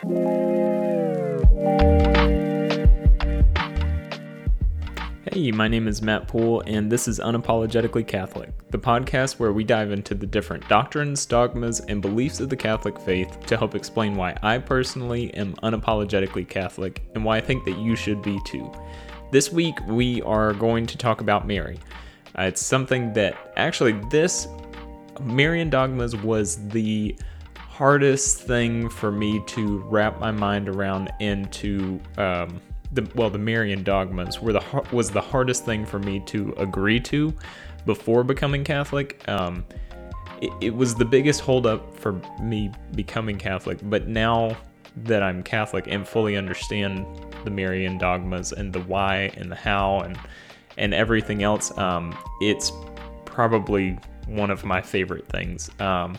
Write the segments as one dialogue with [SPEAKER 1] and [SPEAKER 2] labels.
[SPEAKER 1] Hey, my name is Matt Poole, and this is Unapologetically Catholic, the podcast where we dive into the different doctrines, dogmas, and beliefs of the Catholic faith to help explain why I personally am unapologetically Catholic and why I think that you should be too. This week, we are going to talk about Mary. Uh, it's something that actually, this Marian dogmas was the hardest thing for me to wrap my mind around into. Um, the well the Marian dogmas were the was the hardest thing for me to agree to before becoming Catholic. Um, it, it was the biggest holdup for me becoming Catholic, but now that I'm Catholic and fully understand the Marian dogmas and the why and the how and and everything else, um, it's probably one of my favorite things. Um,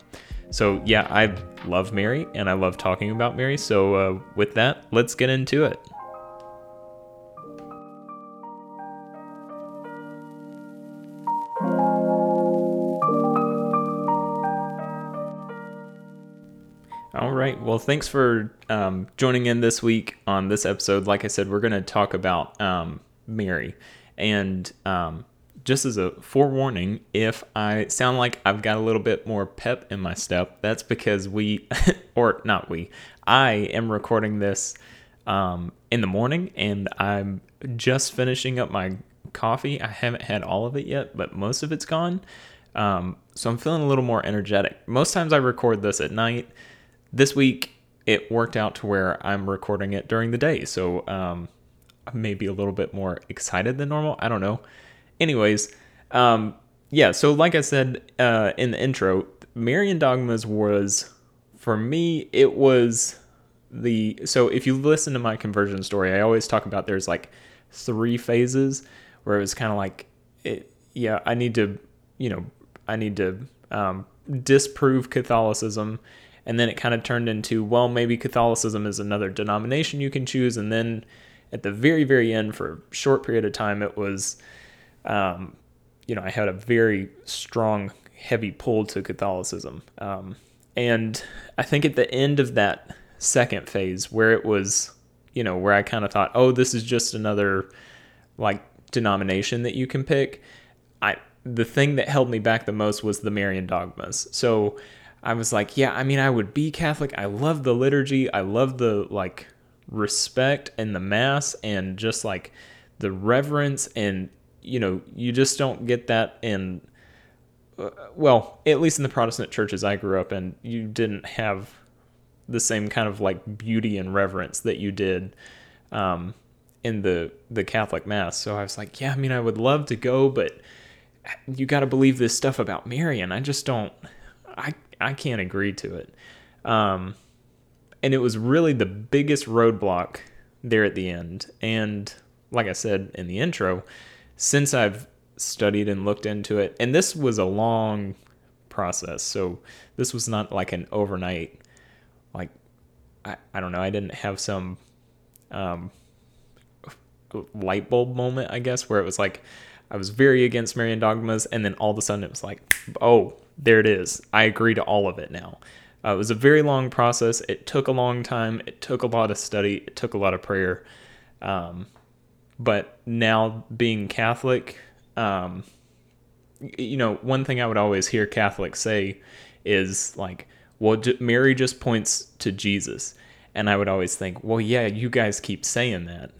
[SPEAKER 1] so yeah, I love Mary and I love talking about Mary. So uh, with that, let's get into it. All right. Well, thanks for um, joining in this week on this episode. Like I said, we're going to talk about um, Mary. And um, just as a forewarning, if I sound like I've got a little bit more pep in my step, that's because we, or not we, I am recording this um, in the morning and I'm just finishing up my coffee. I haven't had all of it yet, but most of it's gone. Um, so I'm feeling a little more energetic. Most times I record this at night this week it worked out to where I'm recording it during the day, so um, maybe a little bit more excited than normal. I don't know. Anyways, um, yeah. So like I said uh, in the intro, Marian Dogmas was for me. It was the so if you listen to my conversion story, I always talk about there's like three phases where it was kind of like it. Yeah, I need to, you know, I need to um, disprove Catholicism and then it kind of turned into well maybe catholicism is another denomination you can choose and then at the very very end for a short period of time it was um, you know i had a very strong heavy pull to catholicism um, and i think at the end of that second phase where it was you know where i kind of thought oh this is just another like denomination that you can pick i the thing that held me back the most was the marian dogmas so I was like, yeah, I mean, I would be Catholic. I love the liturgy. I love the like respect and the mass and just like the reverence and you know, you just don't get that in uh, well, at least in the Protestant churches I grew up in, you didn't have the same kind of like beauty and reverence that you did um, in the the Catholic mass. So I was like, yeah, I mean, I would love to go, but you got to believe this stuff about Mary, and I just don't. I I can't agree to it. Um, and it was really the biggest roadblock there at the end. And like I said in the intro, since I've studied and looked into it, and this was a long process. So this was not like an overnight, like, I, I don't know, I didn't have some um, light bulb moment, I guess, where it was like, I was very against Marian dogmas, and then all of a sudden it was like, oh, there it is. I agree to all of it now. Uh, it was a very long process. It took a long time. It took a lot of study. It took a lot of prayer. Um, but now being Catholic, um, you know, one thing I would always hear Catholics say is like, well, Mary just points to Jesus. And I would always think, well, yeah, you guys keep saying that.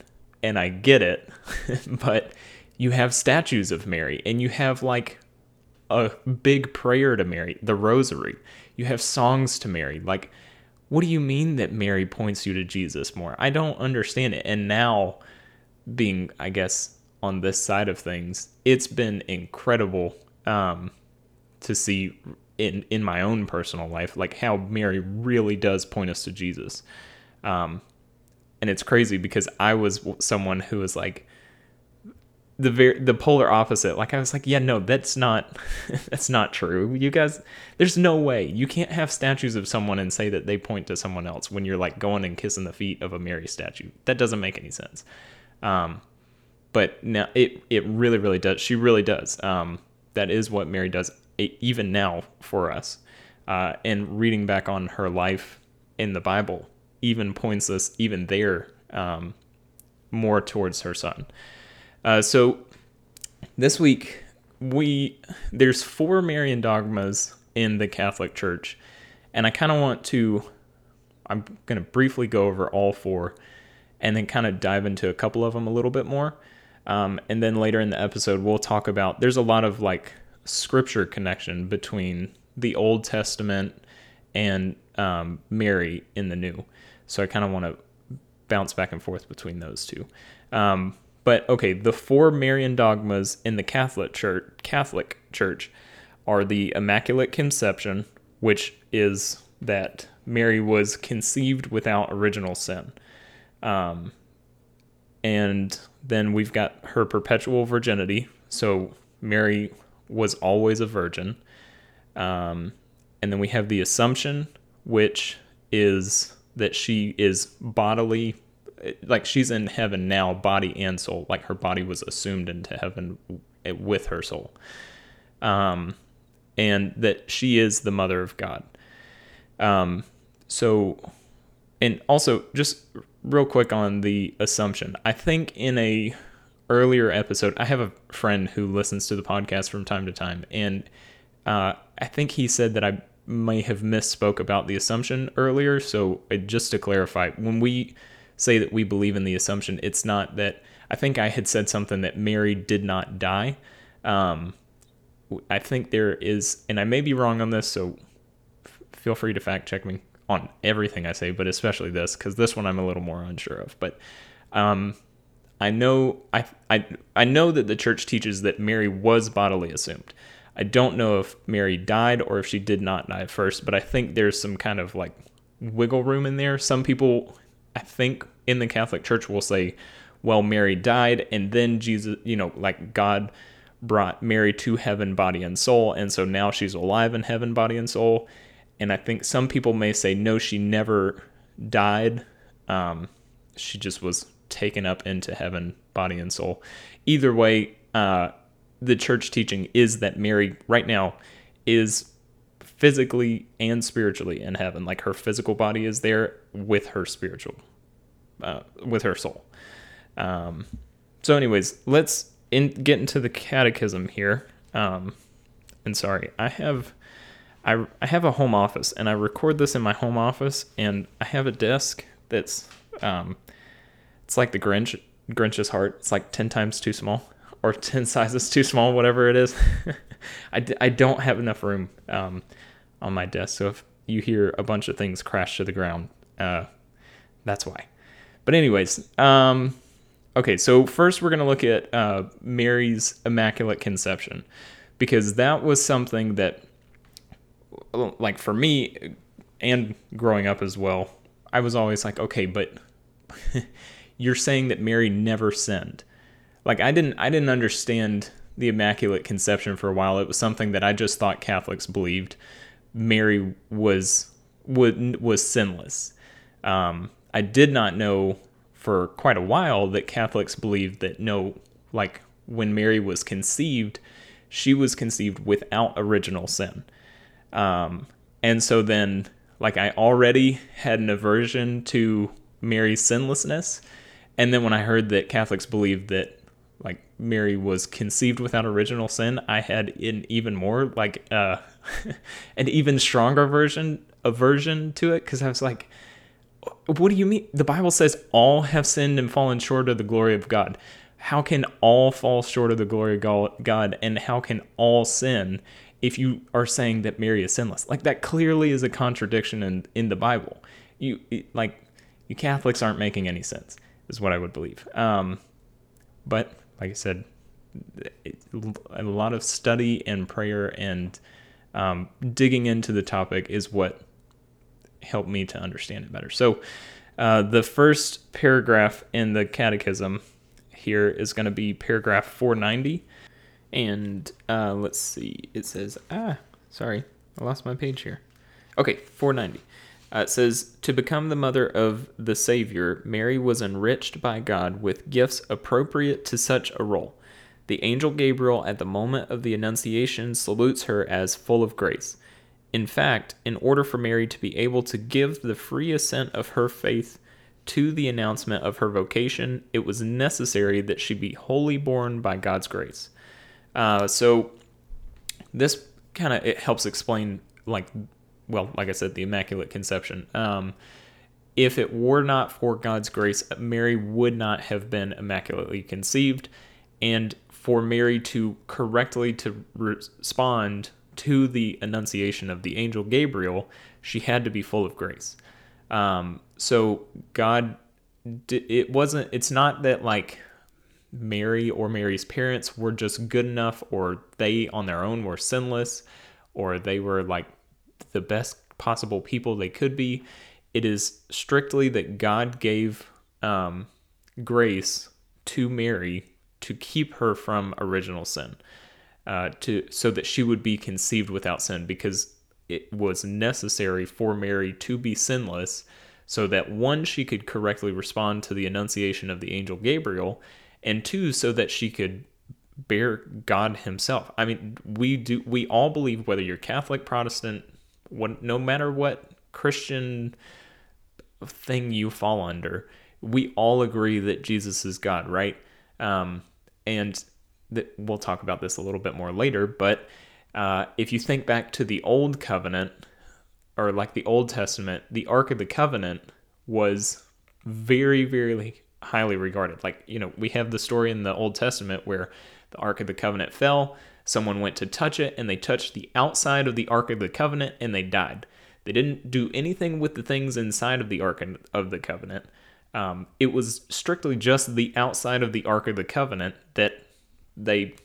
[SPEAKER 1] And I get it. but you have statues of Mary and you have like a big prayer to Mary, the rosary. You have songs to Mary. Like, what do you mean that Mary points you to Jesus more? I don't understand it. And now, being, I guess, on this side of things, it's been incredible um, to see in in my own personal life, like how Mary really does point us to Jesus. Um, and it's crazy because I was someone who was like, the very the polar opposite. Like I was like, yeah, no, that's not that's not true. You guys, there's no way you can't have statues of someone and say that they point to someone else when you're like going and kissing the feet of a Mary statue. That doesn't make any sense. Um, but now it it really really does. She really does. Um, that is what Mary does even now for us. Uh, and reading back on her life in the Bible, even points us even there um, more towards her son. Uh, so this week we there's four Marian dogmas in the Catholic Church, and I kind of want to. I'm going to briefly go over all four, and then kind of dive into a couple of them a little bit more. Um, and then later in the episode, we'll talk about. There's a lot of like scripture connection between the Old Testament and um, Mary in the New. So I kind of want to bounce back and forth between those two. Um, but okay, the four Marian dogmas in the Catholic Church, Catholic Church, are the Immaculate Conception, which is that Mary was conceived without original sin. Um, and then we've got her perpetual virginity. So Mary was always a virgin. Um, and then we have the Assumption, which is that she is bodily, like she's in heaven now, body and soul. Like her body was assumed into heaven with her soul. Um, and that she is the mother of God. Um, so, and also just real quick on the assumption. I think in a earlier episode, I have a friend who listens to the podcast from time to time, and uh, I think he said that I may have misspoke about the assumption earlier. So uh, just to clarify, when we say that we believe in the assumption, it's not that I think I had said something that Mary did not die. Um, I think there is, and I may be wrong on this, so f- feel free to fact check me on everything I say, but especially this because this one I'm a little more unsure of. But um, I know I, I I know that the church teaches that Mary was bodily assumed. I don't know if Mary died or if she did not die first, but I think there's some kind of like wiggle room in there. Some people, I think, in the Catholic Church will say, well, Mary died and then Jesus, you know, like God brought Mary to heaven, body and soul, and so now she's alive in heaven, body and soul. And I think some people may say, no, she never died. Um, she just was taken up into heaven, body and soul. Either way, uh, the church teaching is that Mary, right now, is physically and spiritually in heaven. Like her physical body is there with her spiritual, uh, with her soul. Um, so, anyways, let's in, get into the catechism here. Um, and sorry, I have I, I have a home office and I record this in my home office and I have a desk that's um it's like the Grinch Grinch's heart. It's like 10 times too small or 10 sizes too small, whatever it is. I, I don't have enough room um, on my desk. So if you hear a bunch of things crash to the ground, uh, that's why. But, anyways, um, okay, so first we're going to look at uh, Mary's Immaculate Conception because that was something that like for me and growing up as well, I was always like, okay, but you're saying that Mary never sinned. Like I didn't I didn't understand the immaculate conception for a while. It was something that I just thought Catholics believed Mary was would was sinless. Um, I did not know for quite a while that Catholics believed that no, like when Mary was conceived, she was conceived without original sin. Um, and so then, like, I already had an aversion to Mary's sinlessness. And then when I heard that Catholics believed that, like, Mary was conceived without original sin, I had an even more, like, uh, an even stronger version aversion to it because I was like, what do you mean? The Bible says all have sinned and fallen short of the glory of God. How can all fall short of the glory of God? And how can all sin? If you are saying that Mary is sinless. Like that clearly is a contradiction in in the Bible. You like you Catholics aren't making any sense. Is what I would believe. Um, but like I said, a lot of study and prayer and um, digging into the topic is what helped me to understand it better. So, uh, the first paragraph in the catechism here is going to be paragraph 490 and uh, let's see, it says, ah, sorry, I lost my page here. Okay, 490. Uh, it says, To become the mother of the Savior, Mary was enriched by God with gifts appropriate to such a role. The angel Gabriel, at the moment of the Annunciation, salutes her as full of grace. In fact, in order for Mary to be able to give the free assent of her faith to the announcement of her vocation, it was necessary that she be wholly borne by God's grace. Uh, so this kind of it helps explain, like, well, like I said, the Immaculate Conception. Um, if it were not for God's grace, Mary would not have been immaculately conceived, and for Mary to correctly to respond to the annunciation of the angel Gabriel, she had to be full of grace. Um, so God, it wasn't. It's not that like Mary or Mary's parents were just good enough, or they on their own were sinless, or they were like the best possible people they could be. It is strictly that God gave um, grace to Mary to keep her from original sin uh, to so that she would be conceived without sin because it was necessary for Mary to be sinless so that one she could correctly respond to the annunciation of the angel Gabriel and two so that she could bear God himself. I mean, we do we all believe whether you're Catholic, Protestant, what no matter what Christian thing you fall under, we all agree that Jesus is God, right? Um, and that we'll talk about this a little bit more later, but uh, if you think back to the Old Covenant, or like the Old Testament, the Ark of the Covenant was very, very highly regarded. Like, you know, we have the story in the Old Testament where the Ark of the Covenant fell, someone went to touch it, and they touched the outside of the Ark of the Covenant and they died. They didn't do anything with the things inside of the Ark of the Covenant. Um, it was strictly just the outside of the Ark of the Covenant that they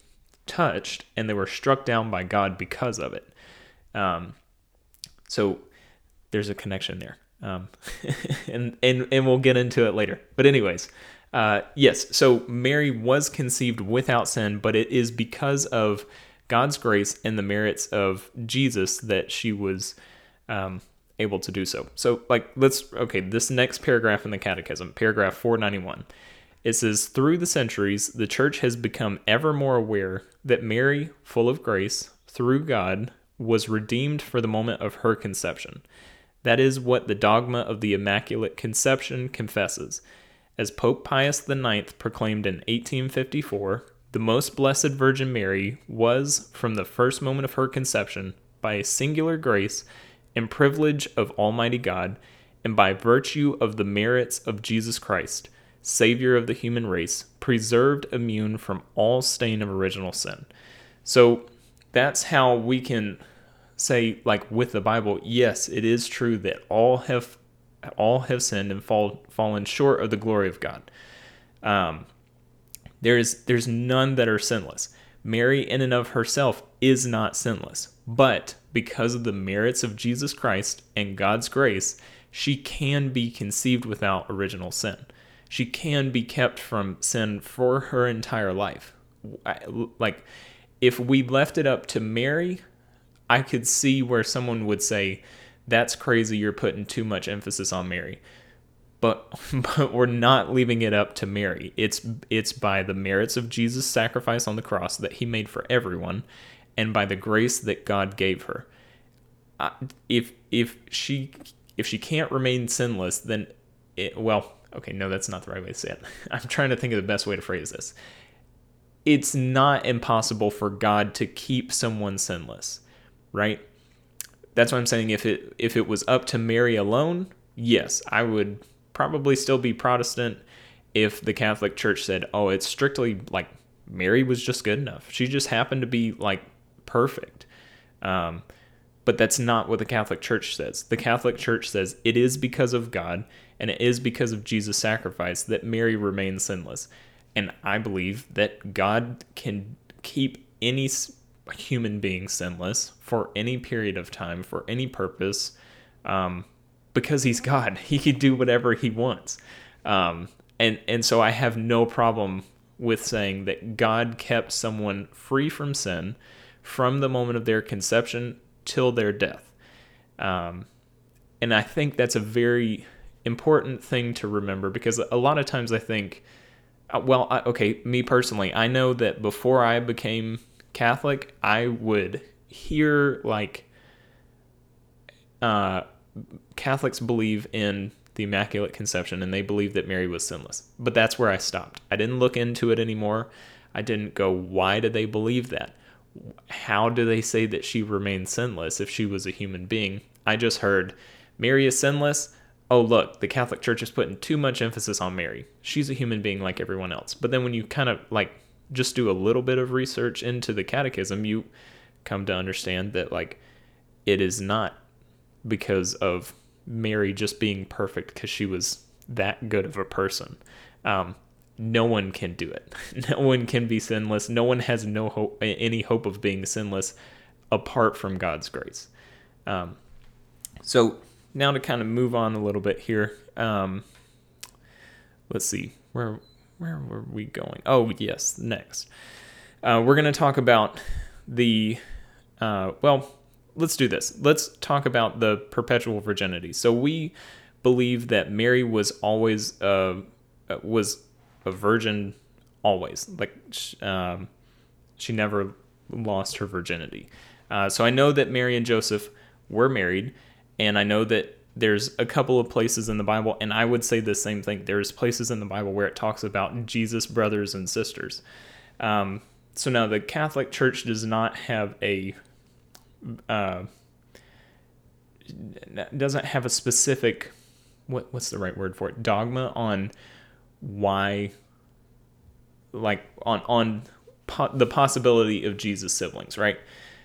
[SPEAKER 1] touched, and they were struck down by God because of it. Um, so there's a connection there, um, and and and we'll get into it later. But anyways, uh, yes. So Mary was conceived without sin, but it is because of God's grace and the merits of Jesus that she was um, able to do so. So, like, let's okay. This next paragraph in the Catechism, paragraph 491. It says, Through the centuries, the church has become ever more aware that Mary, full of grace, through God, was redeemed for the moment of her conception. That is what the dogma of the Immaculate Conception confesses. As Pope Pius IX proclaimed in 1854, the most blessed Virgin Mary was, from the first moment of her conception, by a singular grace and privilege of Almighty God, and by virtue of the merits of Jesus Christ, Savior of the human race, preserved immune from all stain of original sin. So that's how we can say, like with the Bible, yes, it is true that all have all have sinned and fall, fallen short of the glory of God. Um, there's there's none that are sinless. Mary, in and of herself, is not sinless, but because of the merits of Jesus Christ and God's grace, she can be conceived without original sin she can be kept from sin for her entire life. Like, if we left it up to Mary, I could see where someone would say, That's crazy, you're putting too much emphasis on Mary. But, but we're not leaving it up to Mary. It's it's by the merits of Jesus' sacrifice on the cross that he made for everyone, and by the grace that God gave her. If if she if she can't remain sinless, then it, well, okay, no, that's not the right way to say it. I'm trying to think of the best way to phrase this. It's not impossible for God to keep someone sinless, right? That's what I'm saying. If it if it was up to Mary alone, yes, I would probably still be Protestant if the Catholic Church said, "Oh, it's strictly like Mary was just good enough. She just happened to be like perfect." Um, but that's not what the Catholic Church says. The Catholic Church says it is because of God and it is because of Jesus' sacrifice that Mary remains sinless. And I believe that God can keep any human being sinless for any period of time, for any purpose, um, because He's God. He can do whatever He wants. Um, and, and so I have no problem with saying that God kept someone free from sin from the moment of their conception till their death. Um, and I think that's a very important thing to remember because a lot of times I think, uh, well, I, okay, me personally, I know that before I became Catholic, I would hear like uh, Catholics believe in the Immaculate Conception and they believe that Mary was sinless. But that's where I stopped. I didn't look into it anymore. I didn't go, why do they believe that? How do they say that she remained sinless if she was a human being? I just heard Mary is sinless. Oh, look, the Catholic Church is putting too much emphasis on Mary. She's a human being like everyone else. But then when you kind of like just do a little bit of research into the catechism, you come to understand that like it is not because of Mary just being perfect because she was that good of a person. Um, no one can do it. No one can be sinless. No one has no hope, any hope of being sinless apart from God's grace. Um, so now to kind of move on a little bit here. Um, let's see where where were we going? Oh yes, next uh, we're going to talk about the uh, well. Let's do this. Let's talk about the perpetual virginity. So we believe that Mary was always uh, was a virgin always. Like um, she never lost her virginity. Uh, so I know that Mary and Joseph were married, and I know that there's a couple of places in the Bible, and I would say the same thing. There's places in the Bible where it talks about Jesus' brothers and sisters. Um, so now the Catholic Church does not have a uh, doesn't have a specific what what's the right word for it dogma on why like on on po- the possibility of Jesus siblings, right?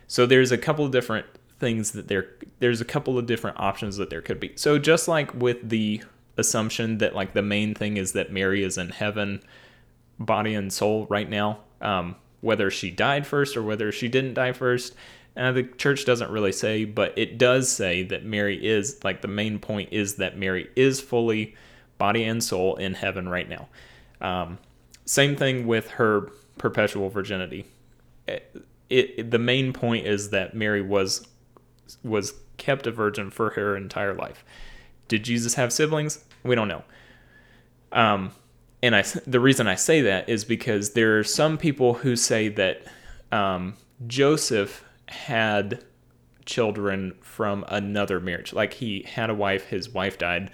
[SPEAKER 1] So there's a couple of different things that there there's a couple of different options that there could be. So just like with the assumption that like the main thing is that Mary is in heaven, body and soul right now, um, whether she died first or whether she didn't die first. Uh, the church doesn't really say, but it does say that Mary is like the main point is that Mary is fully body and soul in heaven right now. Um, same thing with her perpetual virginity. It, it, the main point is that Mary was was kept a virgin for her entire life. Did Jesus have siblings? We don't know. Um, and I the reason I say that is because there are some people who say that um, Joseph had children from another marriage. Like he had a wife, his wife died,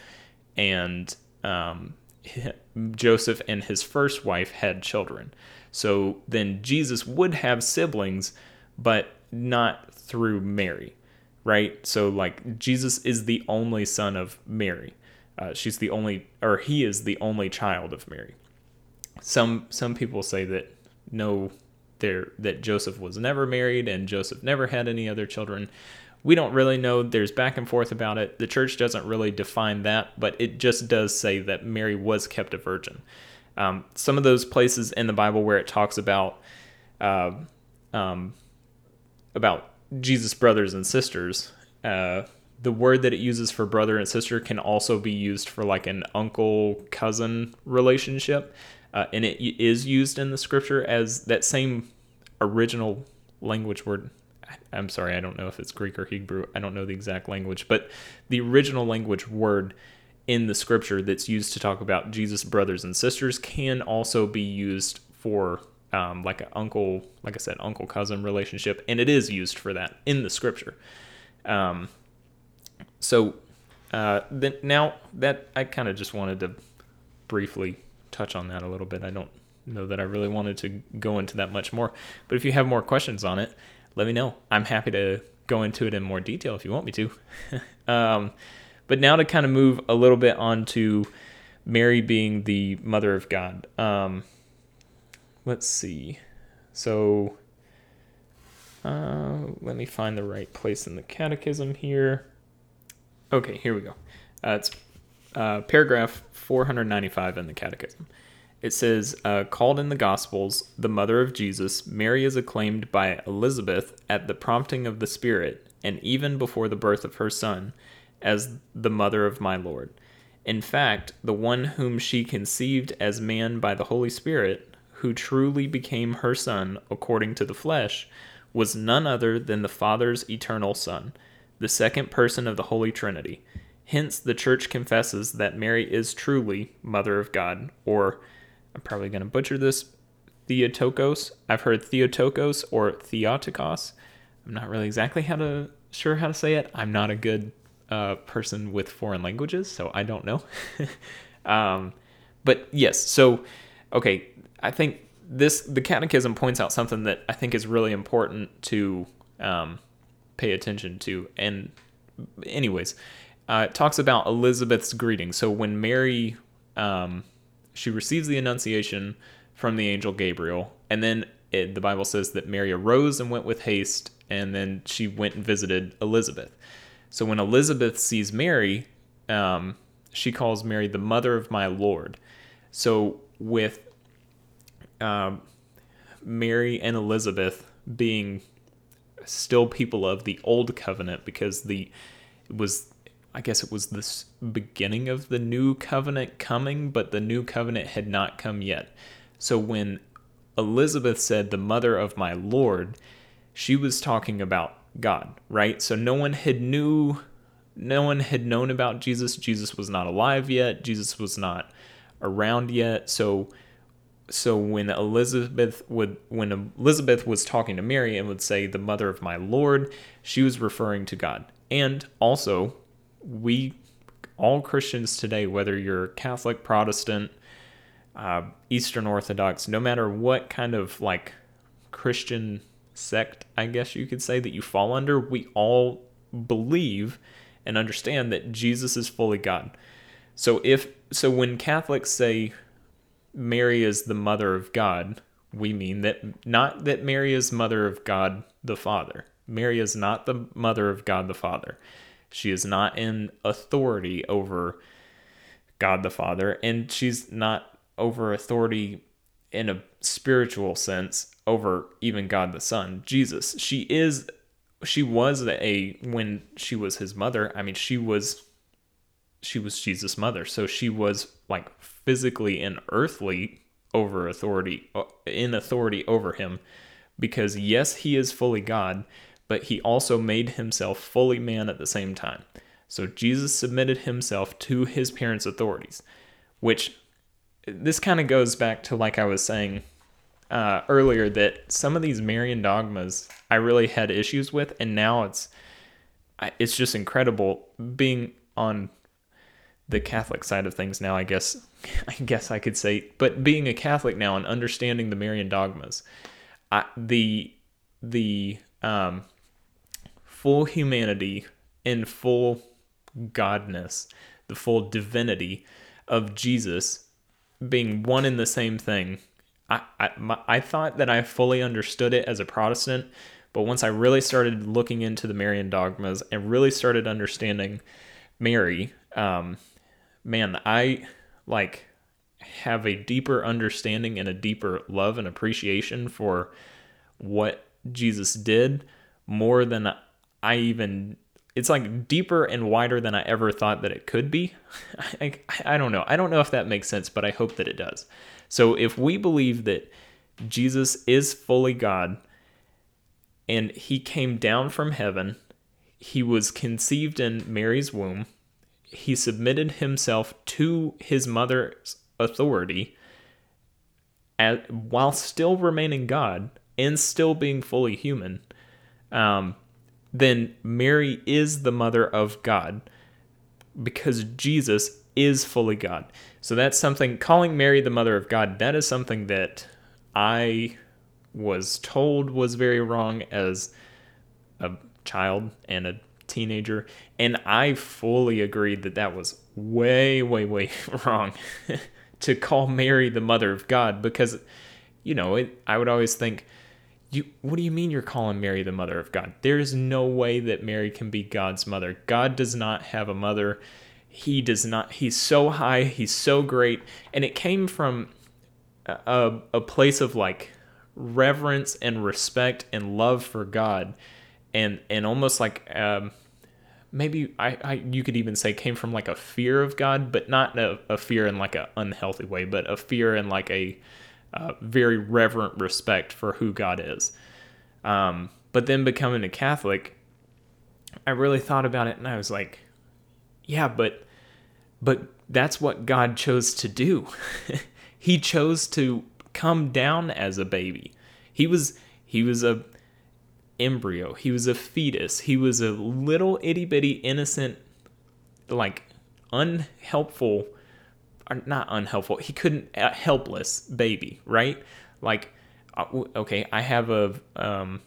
[SPEAKER 1] and um, Joseph and his first wife had children. So then Jesus would have siblings, but not through Mary, right? So, like, Jesus is the only son of Mary. Uh, she's the only, or he is the only child of Mary. Some some people say that no, there that Joseph was never married and Joseph never had any other children. We don't really know. There's back and forth about it. The church doesn't really define that, but it just does say that Mary was kept a virgin. Um, some of those places in the Bible where it talks about uh, um, about Jesus' brothers and sisters, uh, the word that it uses for brother and sister can also be used for like an uncle cousin relationship, uh, and it is used in the scripture as that same original language word I'm sorry, I don't know if it's Greek or Hebrew. I don't know the exact language, but the original language word in the scripture that's used to talk about Jesus' brothers and sisters can also be used for um, like an uncle, like I said, uncle cousin relationship, and it is used for that in the scripture. Um, so uh, then now that I kind of just wanted to briefly touch on that a little bit. I don't know that I really wanted to go into that much more, but if you have more questions on it, let me know. I'm happy to go into it in more detail if you want me to. um, but now to kind of move a little bit on to Mary being the mother of God. Um, let's see. So uh, let me find the right place in the catechism here. Okay, here we go. Uh, it's uh, paragraph 495 in the catechism. It says, uh, called in the Gospels the mother of Jesus, Mary is acclaimed by Elizabeth at the prompting of the Spirit, and even before the birth of her son, as the mother of my Lord. In fact, the one whom she conceived as man by the Holy Spirit, who truly became her son according to the flesh, was none other than the Father's eternal Son, the second person of the Holy Trinity. Hence, the Church confesses that Mary is truly Mother of God, or I'm probably going to butcher this. Theotokos. I've heard Theotokos or Theotokos. I'm not really exactly how to sure how to say it. I'm not a good a person with foreign languages, so I don't know. um, but yes, so okay, I think this the Catechism points out something that I think is really important to um, pay attention to. And anyways, uh, it talks about Elizabeth's greeting. So when Mary um, she receives the Annunciation from the angel Gabriel, and then it, the Bible says that Mary arose and went with haste, and then she went and visited Elizabeth. So when Elizabeth sees Mary, um, she calls Mary the mother of my Lord. So with um, Mary and Elizabeth being still people of the old covenant because the it was I guess it was this beginning of the new covenant coming, but the new covenant had not come yet. So when Elizabeth said, the mother of my Lord, she was talking about God, right? So no one had knew no one had known about Jesus. Jesus was not alive yet. Jesus was not around yet. So so when Elizabeth would when Elizabeth was talking to Mary and would say the mother of my Lord, she was referring to God. And also we all Christians today, whether you're Catholic, Protestant, uh, Eastern Orthodox, no matter what kind of like Christian sect, I guess you could say, that you fall under, we all believe and understand that Jesus is fully God. So if so when Catholics say Mary is the mother of God, we mean that not that Mary is mother of God the Father. Mary is not the mother of God the Father. She is not in authority over God the Father, and she's not over authority in a spiritual sense over even God the Son, Jesus. She is she was a when she was his mother, I mean she was she was Jesus' mother. So she was like physically and earthly over authority uh, in authority over him because yes, he is fully God, but he also made himself fully man at the same time. So Jesus submitted himself to his parents' authorities, which this kind of goes back to like I was saying uh, earlier that some of these Marian dogmas I really had issues with, and now it's it's just incredible being on the Catholic side of things now. I guess I guess I could say, but being a Catholic now and understanding the Marian dogmas, I, the the um, full humanity and full godness, the full divinity of Jesus being one and the same thing. I, I, my, I thought that I fully understood it as a Protestant, but once I really started looking into the Marian dogmas and really started understanding Mary, um, man, I like have a deeper understanding and a deeper love and appreciation for what Jesus did more than I even it's like deeper and wider than I ever thought that it could be. I, I, don't know. I don't know if that makes sense, but I hope that it does. So if we believe that Jesus is fully God and he came down from heaven, he was conceived in Mary's womb, he submitted himself to his mother's authority at, while still remaining God and still being fully human. Um, then Mary is the mother of God because Jesus is fully God. So that's something, calling Mary the mother of God, that is something that I was told was very wrong as a child and a teenager. And I fully agreed that that was way, way, way wrong to call Mary the mother of God because, you know, it, I would always think, you what do you mean you're calling Mary the mother of God? There is no way that Mary can be God's mother. God does not have a mother. He does not he's so high, he's so great, and it came from a, a place of like reverence and respect and love for God and and almost like um, maybe I, I you could even say came from like a fear of God, but not a, a fear in like an unhealthy way, but a fear in like a uh, very reverent respect for who God is. Um, but then becoming a Catholic, I really thought about it and I was like, yeah, but but that's what God chose to do. he chose to come down as a baby. He was he was a embryo. He was a fetus. He was a little itty bitty innocent like unhelpful or not unhelpful he couldn't a helpless baby right like uh, okay i have a um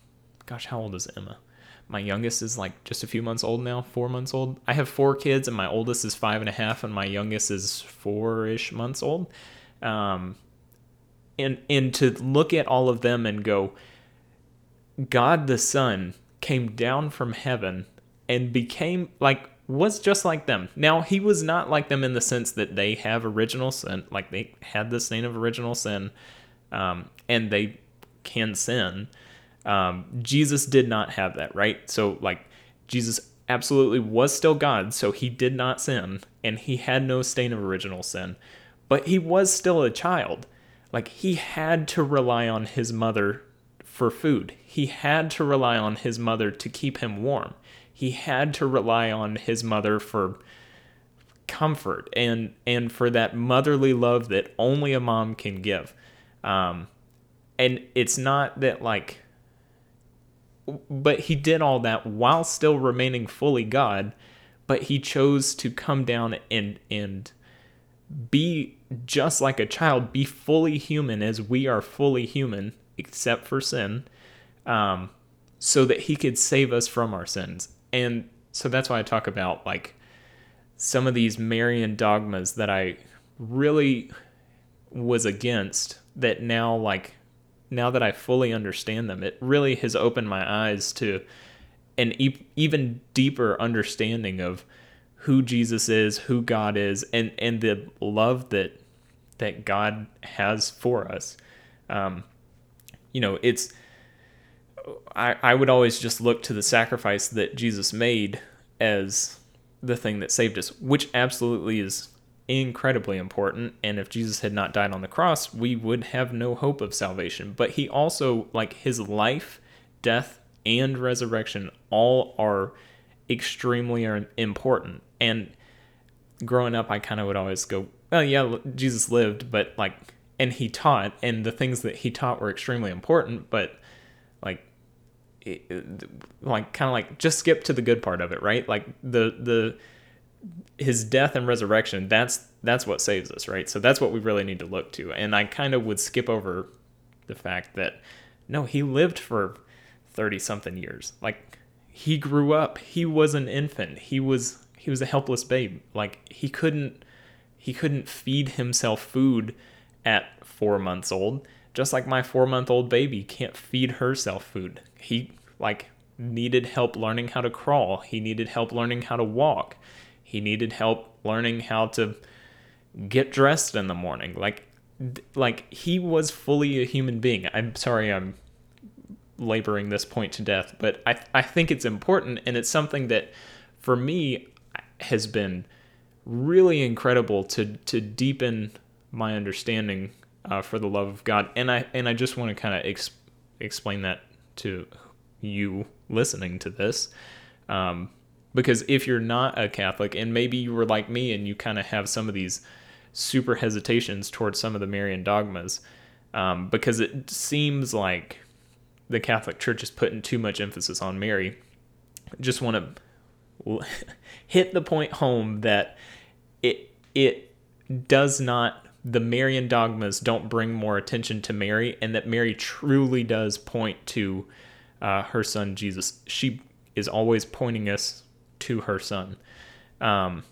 [SPEAKER 1] gosh how old is emma my youngest is like just a few months old now four months old i have four kids and my oldest is five and a half and my youngest is four-ish months old um and and to look at all of them and go god the son came down from heaven and became like was just like them. Now, he was not like them in the sense that they have original sin, like they had the stain of original sin, um, and they can sin. Um, Jesus did not have that, right? So, like, Jesus absolutely was still God, so he did not sin, and he had no stain of original sin, but he was still a child. Like, he had to rely on his mother for food, he had to rely on his mother to keep him warm. He had to rely on his mother for comfort and and for that motherly love that only a mom can give. Um and it's not that like but he did all that while still remaining fully god but he chose to come down and and be just like a child be fully human as we are fully human except for sin um so that he could save us from our sins and so that's why I talk about like some of these Marian dogmas that I really was against that now like now that I fully understand them, it really has opened my eyes to an e- even deeper understanding of who Jesus is, who God is, and and the love that that God has for us. Um, you know, it's I, I would always just look to the sacrifice that Jesus made as the thing that saved us, which absolutely is incredibly important. And if Jesus had not died on the cross, we would have no hope of salvation. But he also, like his life, death, and resurrection, all are extremely important. And growing up, I kind of would always go, well, yeah, Jesus lived, but like, and he taught, and the things that he taught were extremely important, but like kind of like just skip to the good part of it, right? Like the the his death and resurrection, that's that's what saves us, right? So that's what we really need to look to. And I kind of would skip over the fact that no, he lived for 30 something years. Like he grew up, he was an infant. He was he was a helpless babe. Like he couldn't he couldn't feed himself food at 4 months old just like my four month old baby can't feed herself food. He like needed help learning how to crawl. He needed help learning how to walk. He needed help learning how to get dressed in the morning. Like like he was fully a human being. I'm sorry I'm laboring this point to death, but I I think it's important and it's something that for me has been really incredible to to deepen my understanding uh, for the love of God. And I and I just want to kind of ex- explain that to you listening to this. Um, because if you're not a Catholic and maybe you were like me and you kind of have some of these super hesitations towards some of the Marian dogmas, um, because it seems like the Catholic Church is putting too much emphasis on Mary, just want to hit the point home that it it does not the Marian dogmas don't bring more attention to Mary, and that Mary truly does point to uh, her son Jesus. She is always pointing us to her son. Um,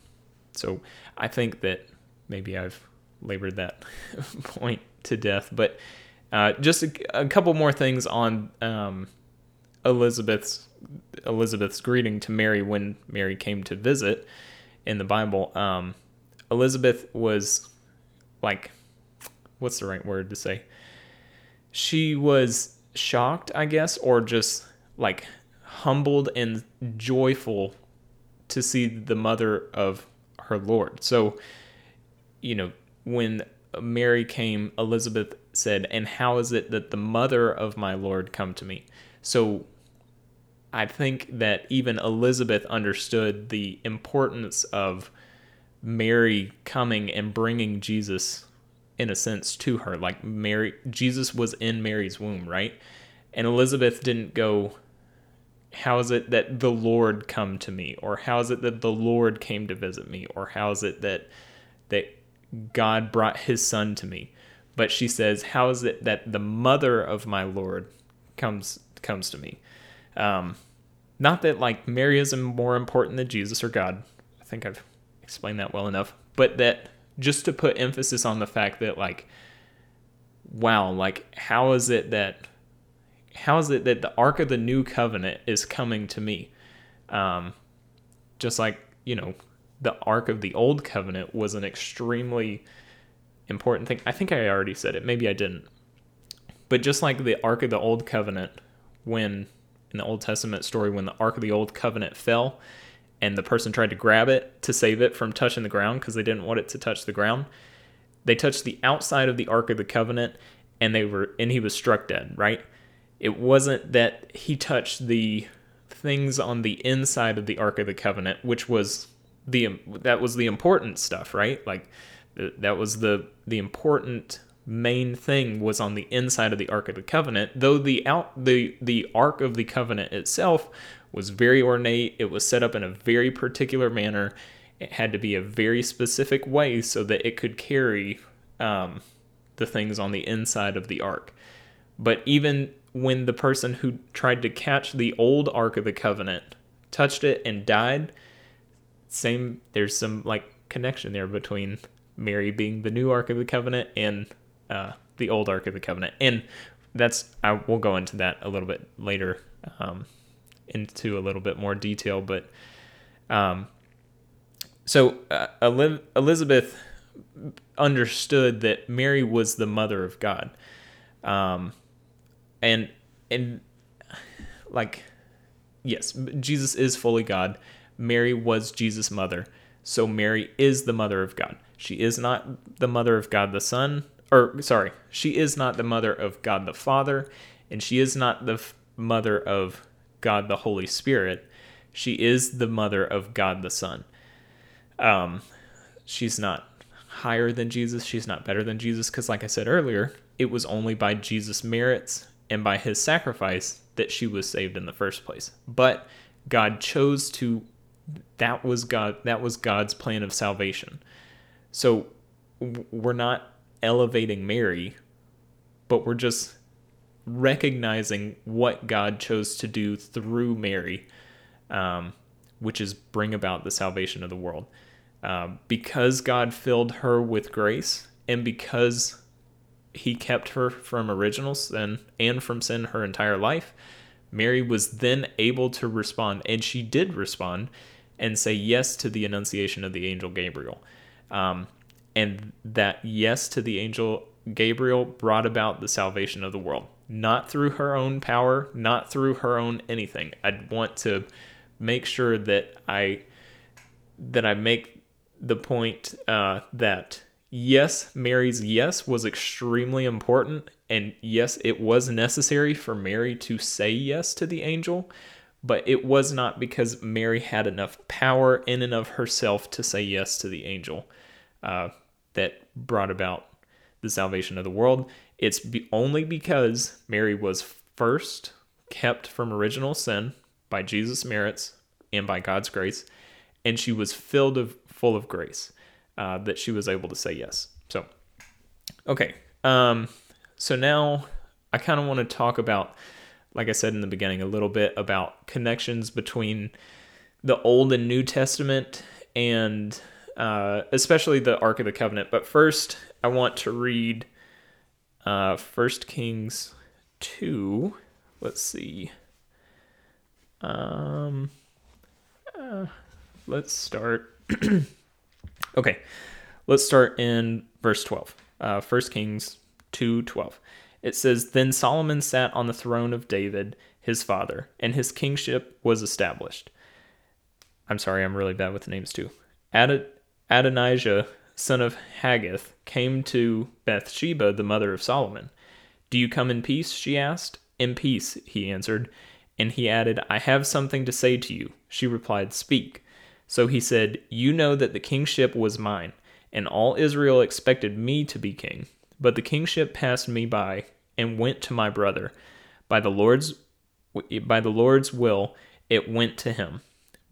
[SPEAKER 1] so I think that maybe I've labored that point to death, but uh, just a, a, couple more things on um, Elizabeth's Elizabeth's greeting to Mary when Mary came to visit in the Bible. Um, Elizabeth was like what's the right word to say? She was shocked, I guess, or just like humbled and joyful to see the mother of her Lord. So, you know, when Mary came, Elizabeth said, And how is it that the mother of my Lord come to me? So I think that even Elizabeth understood the importance of Mary coming and bringing Jesus in a sense to her like Mary Jesus was in Mary's womb, right? And Elizabeth didn't go how is it that the Lord come to me? Or how is it that the Lord came to visit me? Or how is it that that God brought his son to me? But she says, How is it that the mother of my Lord comes comes to me? Um, not that like Mary is more important than Jesus or God. I think I've explained that well enough. But that just to put emphasis on the fact that like wow, like how is it that how is it that the ark of the new covenant is coming to me? Um, just like you know, the ark of the old covenant was an extremely important thing. I think I already said it. Maybe I didn't. But just like the ark of the old covenant, when in the Old Testament story, when the ark of the old covenant fell, and the person tried to grab it to save it from touching the ground because they didn't want it to touch the ground. They touched the outside of the Ark of the Covenant and they were and he was struck dead, right? It wasn't that he touched the things on the inside of the Ark of the Covenant, which was the that was the important stuff, right? Like that was the the important main thing was on the inside of the Ark of the Covenant, though the out the the Ark of the Covenant itself was very ornate. It was set up in a very particular manner. It had to be a very specific way so that it could carry um, the things on the inside of the ark. But even when the person who tried to catch the old Ark of the Covenant touched it and died, same there's some like connection there between Mary being the new Ark of the Covenant and uh, the old Ark of the Covenant. And that's I will go into that a little bit later um, into a little bit more detail, but um, so uh, Elizabeth understood that Mary was the mother of God, um, and and like yes, Jesus is fully God. Mary was Jesus' mother, so Mary is the mother of God. She is not the mother of God the Son, or sorry, she is not the mother of God the Father, and she is not the f- mother of God the Holy Spirit. She is the mother of God the Son. Um, she's not higher than Jesus. She's not better than Jesus because, like I said earlier, it was only by Jesus' merits and by his sacrifice that she was saved in the first place. But God chose to that was God that was God's plan of salvation. So we're not elevating Mary, but we're just recognizing what God chose to do through Mary, um, which is bring about the salvation of the world. Uh, because God filled her with grace and because he kept her from original sin and from sin her entire life, Mary was then able to respond, and she did respond and say yes to the annunciation of the angel Gabriel. Um, and that yes to the angel Gabriel brought about the salvation of the world not through her own power, not through her own anything. I'd want to make sure that I that I make the point uh, that yes, Mary's yes was extremely important, and yes, it was necessary for Mary to say yes to the angel, but it was not because Mary had enough power in and of herself to say yes to the angel uh, that brought about the salvation of the world. It's be- only because Mary was first kept from original sin by Jesus' merits and by God's grace, and she was filled of full of grace uh, that she was able to say yes. So, okay. Um, so now I kind of want to talk about, like I said in the beginning, a little bit about connections between the Old and New Testament and uh, especially the Ark of the Covenant. But first, I want to read uh, First Kings two. Let's see. Um, uh, let's start. okay, let's start in verse twelve. Uh, Kings two twelve. It says, Then Solomon sat on the throne of David, his father, and his kingship was established. I'm sorry, I'm really bad with names too. Adad- Adonijah son of Haggith, came to Bathsheba, the mother of Solomon. Do you come in peace? she asked. In peace, he answered. And he added, I have something to say to you. She replied, Speak. So he said, You know that the kingship was mine, and all Israel expected me to be king. But the kingship passed me by and went to my brother. By the Lord's by the Lord's will, it went to him.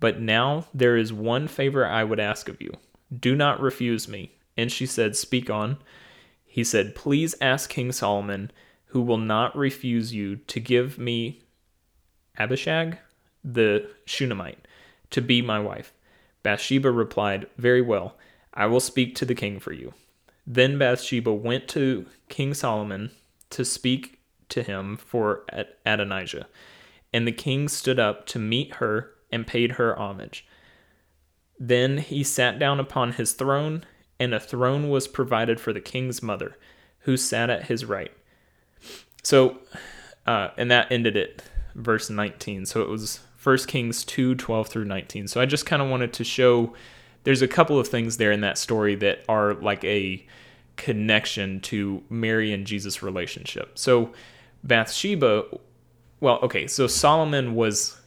[SPEAKER 1] But now there is one favor I would ask of you. Do not refuse me. And she said, Speak on. He said, Please ask King Solomon, who will not refuse you, to give me Abishag, the Shunammite, to be my wife. Bathsheba replied, Very well, I will speak to the king for you. Then Bathsheba went to King Solomon to speak to him for Adonijah. And the king stood up to meet her and paid her homage. Then he sat down upon his throne, and a throne was provided for the king's mother, who sat at his right. So, uh, and that ended it, verse 19. So it was 1 Kings 2 12 through 19. So I just kind of wanted to show there's a couple of things there in that story that are like a connection to Mary and Jesus' relationship. So Bathsheba, well, okay, so Solomon was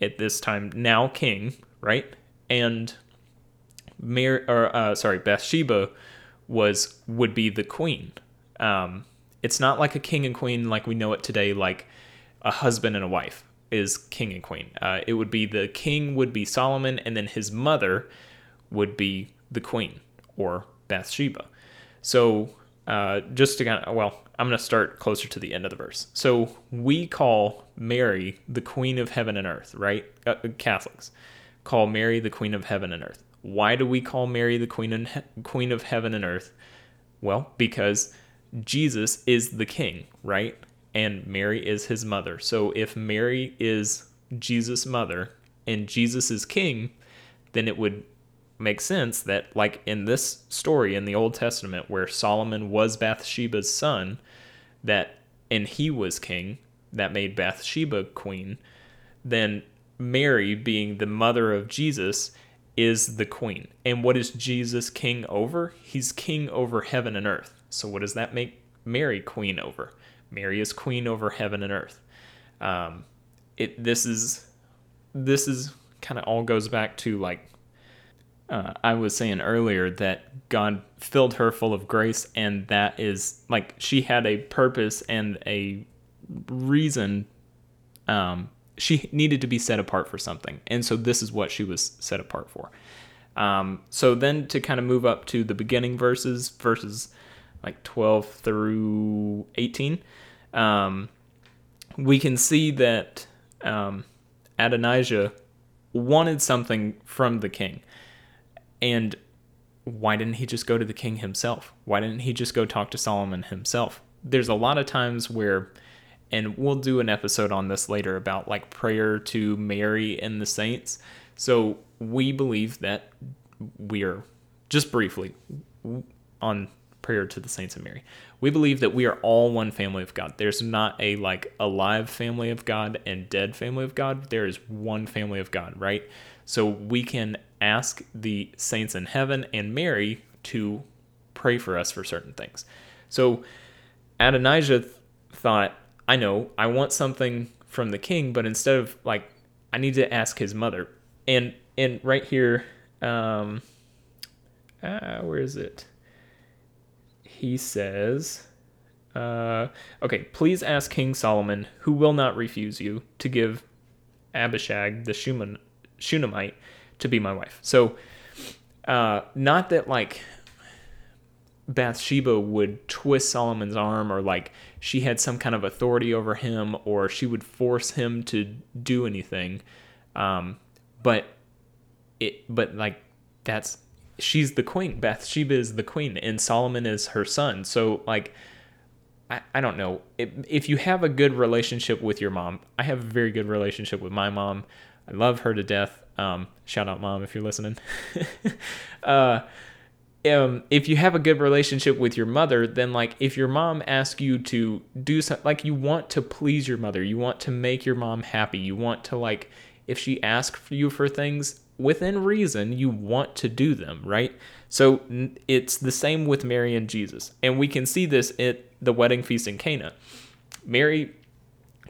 [SPEAKER 1] at this time now king, right? And Mary, or uh, sorry, Bathsheba was would be the queen. Um, it's not like a king and queen like we know it today, like a husband and a wife is king and queen. Uh, it would be the king would be Solomon, and then his mother would be the queen or Bathsheba. So uh, just to kind of, well, I'm going to start closer to the end of the verse. So we call Mary the queen of heaven and earth, right? Uh, Catholics call Mary the queen of heaven and earth. Why do we call Mary the queen and he- queen of heaven and earth? Well, because Jesus is the king, right? And Mary is his mother. So if Mary is Jesus' mother and Jesus is king, then it would make sense that, like in this story in the Old Testament, where Solomon was Bathsheba's son, that and he was king, that made Bathsheba queen, then Mary, being the mother of Jesus, is the queen. And what is Jesus king over? He's king over heaven and earth. So what does that make Mary queen over? Mary is queen over heaven and earth. Um, it this is this is kind of all goes back to like uh, I was saying earlier that God filled her full of grace, and that is like she had a purpose and a reason. Um, she needed to be set apart for something, and so this is what she was set apart for. Um, so then to kind of move up to the beginning verses, verses like 12 through 18, um, we can see that um, Adonijah wanted something from the king. And why didn't he just go to the king himself? Why didn't he just go talk to Solomon himself? There's a lot of times where, and we'll do an episode on this later about like prayer to Mary and the saints. So we believe that we are, just briefly, on prayer to the saints of Mary. We believe that we are all one family of God. There's not a like alive family of God and dead family of God. There is one family of God, right? So we can ask the saints in heaven and Mary to pray for us for certain things. So Adonijah th- thought, I know, I want something from the king, but instead of like, I need to ask his mother. And and right here, um, uh, where is it? He says, uh, okay, please ask King Solomon, who will not refuse you, to give Abishag the Shuman, Shunammite to be my wife. So, uh, not that like Bathsheba would twist Solomon's arm or like she had some kind of authority over him or she would force him to do anything. Um, but it, but like that's she's the queen. Bathsheba is the queen and Solomon is her son. So like I, I don't know. If, if you have a good relationship with your mom, I have a very good relationship with my mom. I love her to death. Um, shout out, mom, if you're listening. uh, um, if you have a good relationship with your mother, then like if your mom asks you to do something, like you want to please your mother, you want to make your mom happy, you want to like, if she asks you for things within reason, you want to do them, right? So it's the same with Mary and Jesus, and we can see this at the wedding feast in Cana. Mary,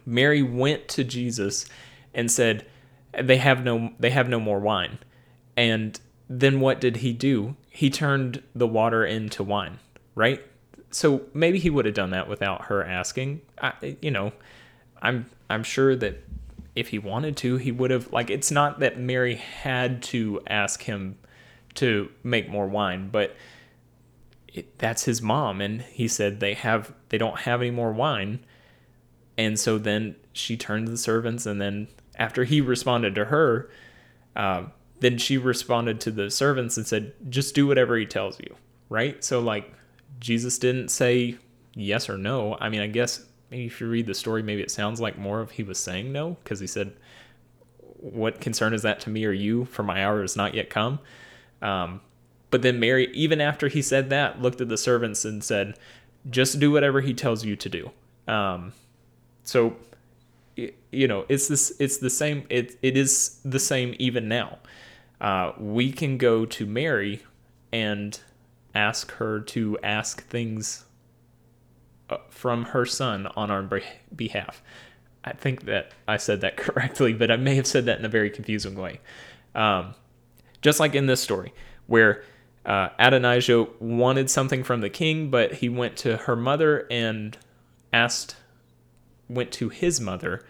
[SPEAKER 1] Mary went to Jesus and said, they have no they have no more wine. And then what did he do he turned the water into wine right so maybe he would have done that without her asking I, you know i'm i'm sure that if he wanted to, he would have like it's not that Mary had to ask him to make more wine, but it, that's his mom and he said they have they don't have any more wine. And so then she turned to the servants and then after he responded to her, uh, then she responded to the servants and said, "Just do whatever he tells you." Right? So like Jesus didn't say yes or no. I mean, I guess maybe if you read the story, maybe it sounds like more of he was saying no because he said, "What concern is that to me or you? For my hour has not yet come." Um, but then Mary, even after he said that, looked at the servants and said, "Just do whatever he tells you to do." Um, so, you know, it's this. It's the same. It it is the same even now. Uh, we can go to Mary and ask her to ask things uh, from her son on our behalf. I think that I said that correctly, but I may have said that in a very confusing way. Um, just like in this story, where uh, Adonijah wanted something from the king, but he went to her mother and asked, went to his mother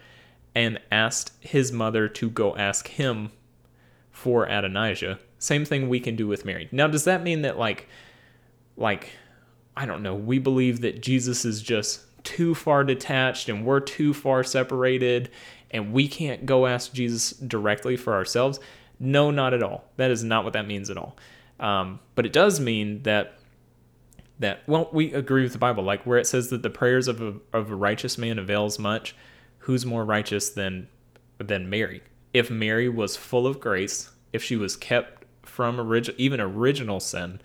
[SPEAKER 1] and asked his mother to go ask him for Adonijah. Same thing we can do with Mary. Now, does that mean that, like, like I don't know, we believe that Jesus is just too far detached and we're too far separated and we can't go ask Jesus directly for ourselves. No, not at all. That is not what that means at all. Um, but it does mean that that well, we agree with the Bible, like where it says that the prayers of a, of a righteous man avails much. Who's more righteous than than Mary? If Mary was full of grace, if she was kept from original even original sin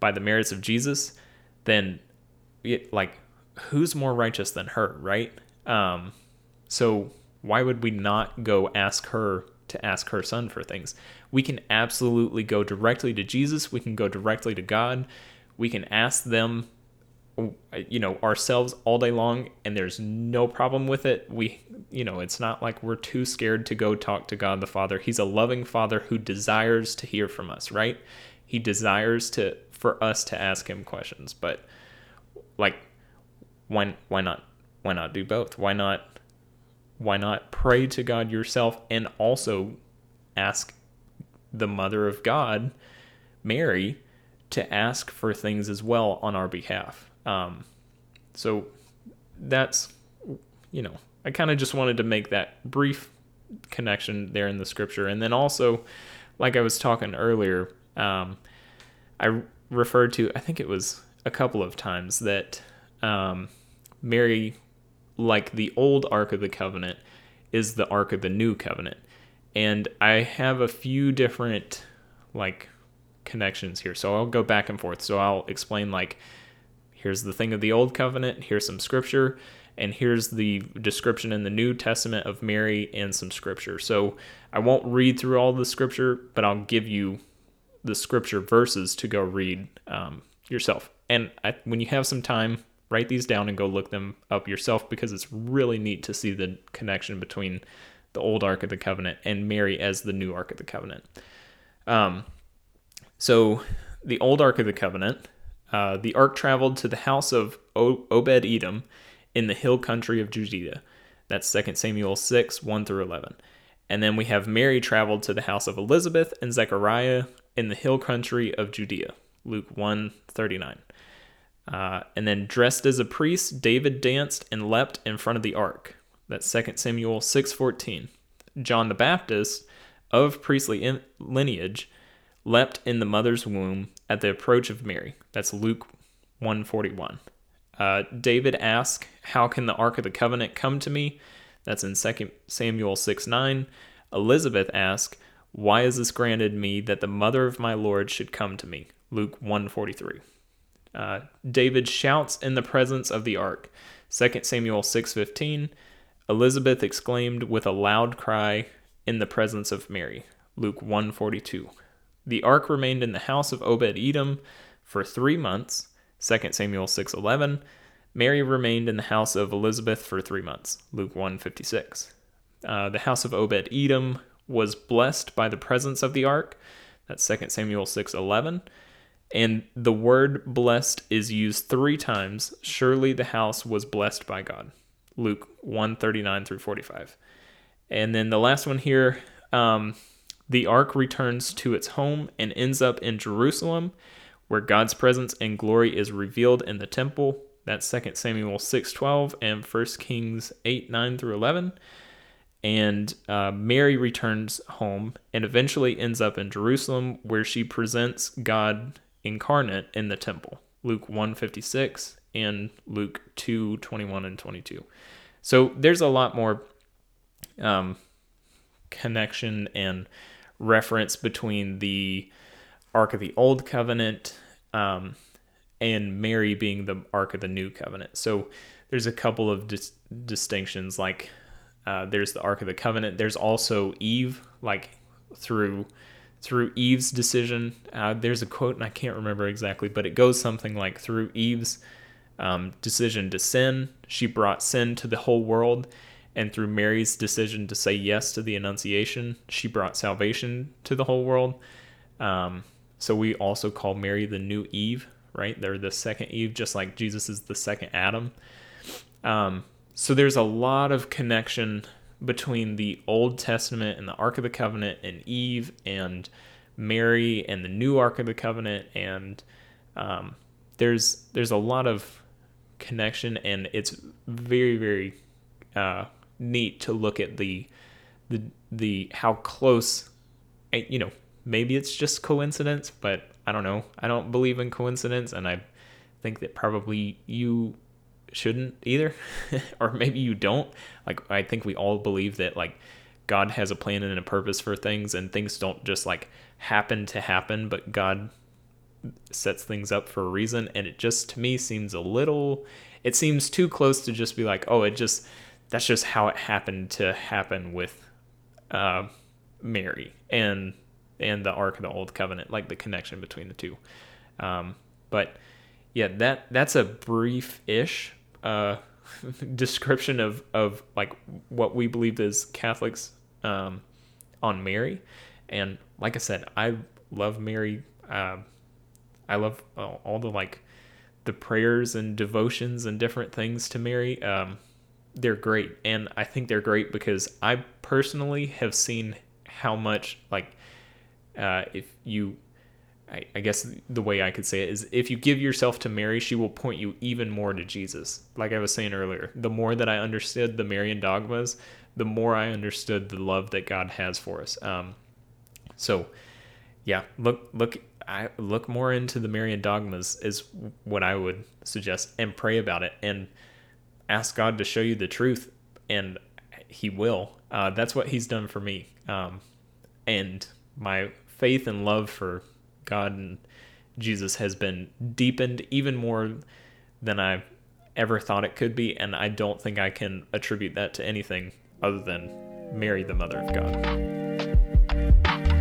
[SPEAKER 1] by the merits of Jesus, then it, like who's more righteous than her, right? Um, so why would we not go ask her to ask her son for things? We can absolutely go directly to Jesus. We can go directly to God. We can ask them, you know, ourselves all day long, and there's no problem with it. We, you know, it's not like we're too scared to go talk to God the Father. He's a loving Father who desires to hear from us, right? He desires to for us to ask him questions. But like why why not why not do both? Why not why not pray to God yourself and also ask the mother of God, Mary, to ask for things as well on our behalf. Um, so that's you know, I kind of just wanted to make that brief connection there in the scripture, and then also, like I was talking earlier, um, I referred to, I think it was a couple of times, that um, Mary, like the old Ark of the Covenant, is the Ark of the New Covenant. And I have a few different, like, connections here. So I'll go back and forth. So I'll explain, like, here's the thing of the Old Covenant, here's some scripture, and here's the description in the New Testament of Mary and some scripture. So I won't read through all the scripture, but I'll give you the scripture verses to go read um, yourself. And I, when you have some time, write these down and go look them up yourself because it's really neat to see the connection between the old Ark of the Covenant and Mary as the new Ark of the Covenant. Um, so, the old Ark of the Covenant, uh, the Ark traveled to the house of o- Obed Edom in the hill country of Judea. That's 2 Samuel 6 1 through 11. And then we have Mary traveled to the house of Elizabeth and Zechariah in the hill country of Judea. Luke 1 39. Uh, and then dressed as a priest, David danced and leapt in front of the ark. That's 2 Samuel 6:14. John the Baptist, of priestly lineage, leapt in the mother's womb at the approach of Mary. That's Luke 141. Uh, David asked, How can the Ark of the Covenant come to me? That's in 2 Samuel 6 9. Elizabeth asked, why is this granted me that the mother of my Lord should come to me? Luke 143. Uh, David shouts in the presence of the ark. 2 Samuel 6:15. Elizabeth exclaimed with a loud cry in the presence of Mary. Luke 142. The ark remained in the house of Obed-Edom for 3 months. 2 Samuel 6:11. Mary remained in the house of Elizabeth for 3 months. Luke 156. Uh, the house of Obed-Edom was blessed by the presence of the ark. That's 2 Samuel 6:11. And the word blessed is used 3 times. Surely the house was blessed by God. Luke 139 through 45. And then the last one here um, the ark returns to its home and ends up in Jerusalem, where God's presence and glory is revealed in the temple. That's 2 Samuel 6:12 and 1 Kings 8 9 through 11. And uh, Mary returns home and eventually ends up in Jerusalem, where she presents God incarnate in the temple. Luke 156 and Luke 2:21 and 22. So there's a lot more um, connection and reference between the Ark of the Old Covenant um, and Mary being the Ark of the New Covenant. So there's a couple of dis- distinctions. Like uh, there's the Ark of the Covenant. There's also Eve, like through through Eve's decision. Uh, there's a quote, and I can't remember exactly, but it goes something like through Eve's um, decision to sin, she brought sin to the whole world. And through Mary's decision to say yes to the Annunciation, she brought salvation to the whole world. Um, so we also call Mary the new Eve, right? They're the second Eve, just like Jesus is the second Adam. Um, so there's a lot of connection between the Old Testament and the Ark of the Covenant and Eve and Mary and the new Ark of the Covenant and um, there's there's a lot of connection and it's very very uh, neat to look at the the the how close you know maybe it's just coincidence but I don't know. I don't believe in coincidence and I think that probably you shouldn't either or maybe you don't. Like i think we all believe that like god has a plan and a purpose for things and things don't just like happen to happen but god sets things up for a reason and it just to me seems a little it seems too close to just be like oh it just that's just how it happened to happen with uh, mary. And and the ark of the old covenant like the connection between the two um, but yeah that that's a brief-ish uh, description of of like what we believe as Catholics um, on Mary, and like I said, I love Mary. Uh, I love all, all, the like the prayers and devotions and different things to Mary. Um, they're great, and I think they're great because I personally have seen how much like uh, if you I, I guess the way I could say it is if you give yourself to Mary, she will point you even more to Jesus. Like I was saying earlier, the more that I understood the Marian dogmas, the more I understood the love that God has for us. Um, so, yeah, look, look, I look more into the Marian dogmas is what I would suggest, and pray about it, and ask God to show you the truth, and He will. Uh, that's what He's done for me, um, and my faith and love for God and Jesus has been deepened even more than I ever thought it could be, and I don't think I can attribute that to anything other than Mary, the Mother of God.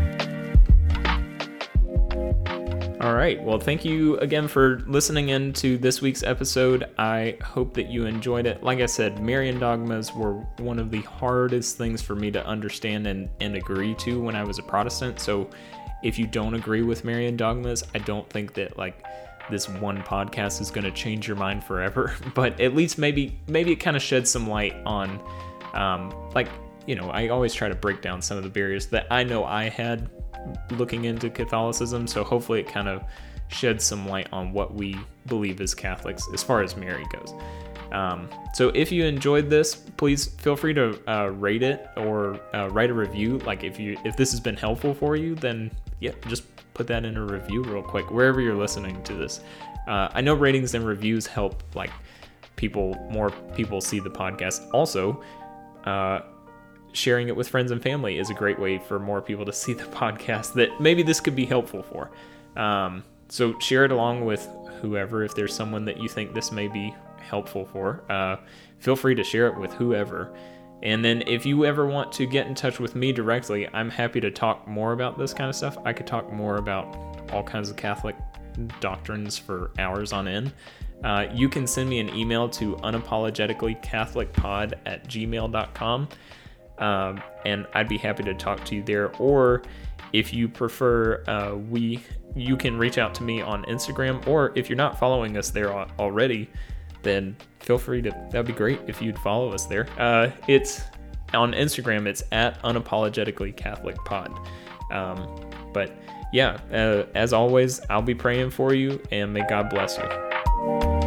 [SPEAKER 1] All right. Well, thank you again for listening in to this week's episode. I hope that you enjoyed it. Like I said, Marian dogmas were one of the hardest things for me to understand and, and agree to when I was a Protestant. So if you don't agree with Marian dogmas, I don't think that like this one podcast is going to change your mind forever, but at least maybe maybe it kind of sheds some light on um, like you know I always try to break down some of the barriers that I know I had looking into Catholicism, so hopefully it kind of sheds some light on what we believe as Catholics as far as Mary goes. Um, so if you enjoyed this, please feel free to uh, rate it or uh, write a review. Like if you if this has been helpful for you, then yeah, just put that in a review real quick wherever you're listening to this. Uh, I know ratings and reviews help like people more people see the podcast. Also, uh, sharing it with friends and family is a great way for more people to see the podcast that maybe this could be helpful for. Um, so share it along with whoever if there's someone that you think this may be helpful for. Uh, feel free to share it with whoever. And then if you ever want to get in touch with me directly, I'm happy to talk more about this kind of stuff. I could talk more about all kinds of Catholic doctrines for hours on end. Uh, you can send me an email to unapologeticallycatholicpod at gmail.com. Um, and I'd be happy to talk to you there. Or if you prefer, uh, we you can reach out to me on Instagram. Or if you're not following us there already, then feel free to. That'd be great if you'd follow us there. Uh, it's on Instagram, it's at unapologetically Catholic Pod. Um, but yeah, uh, as always, I'll be praying for you, and may God bless you.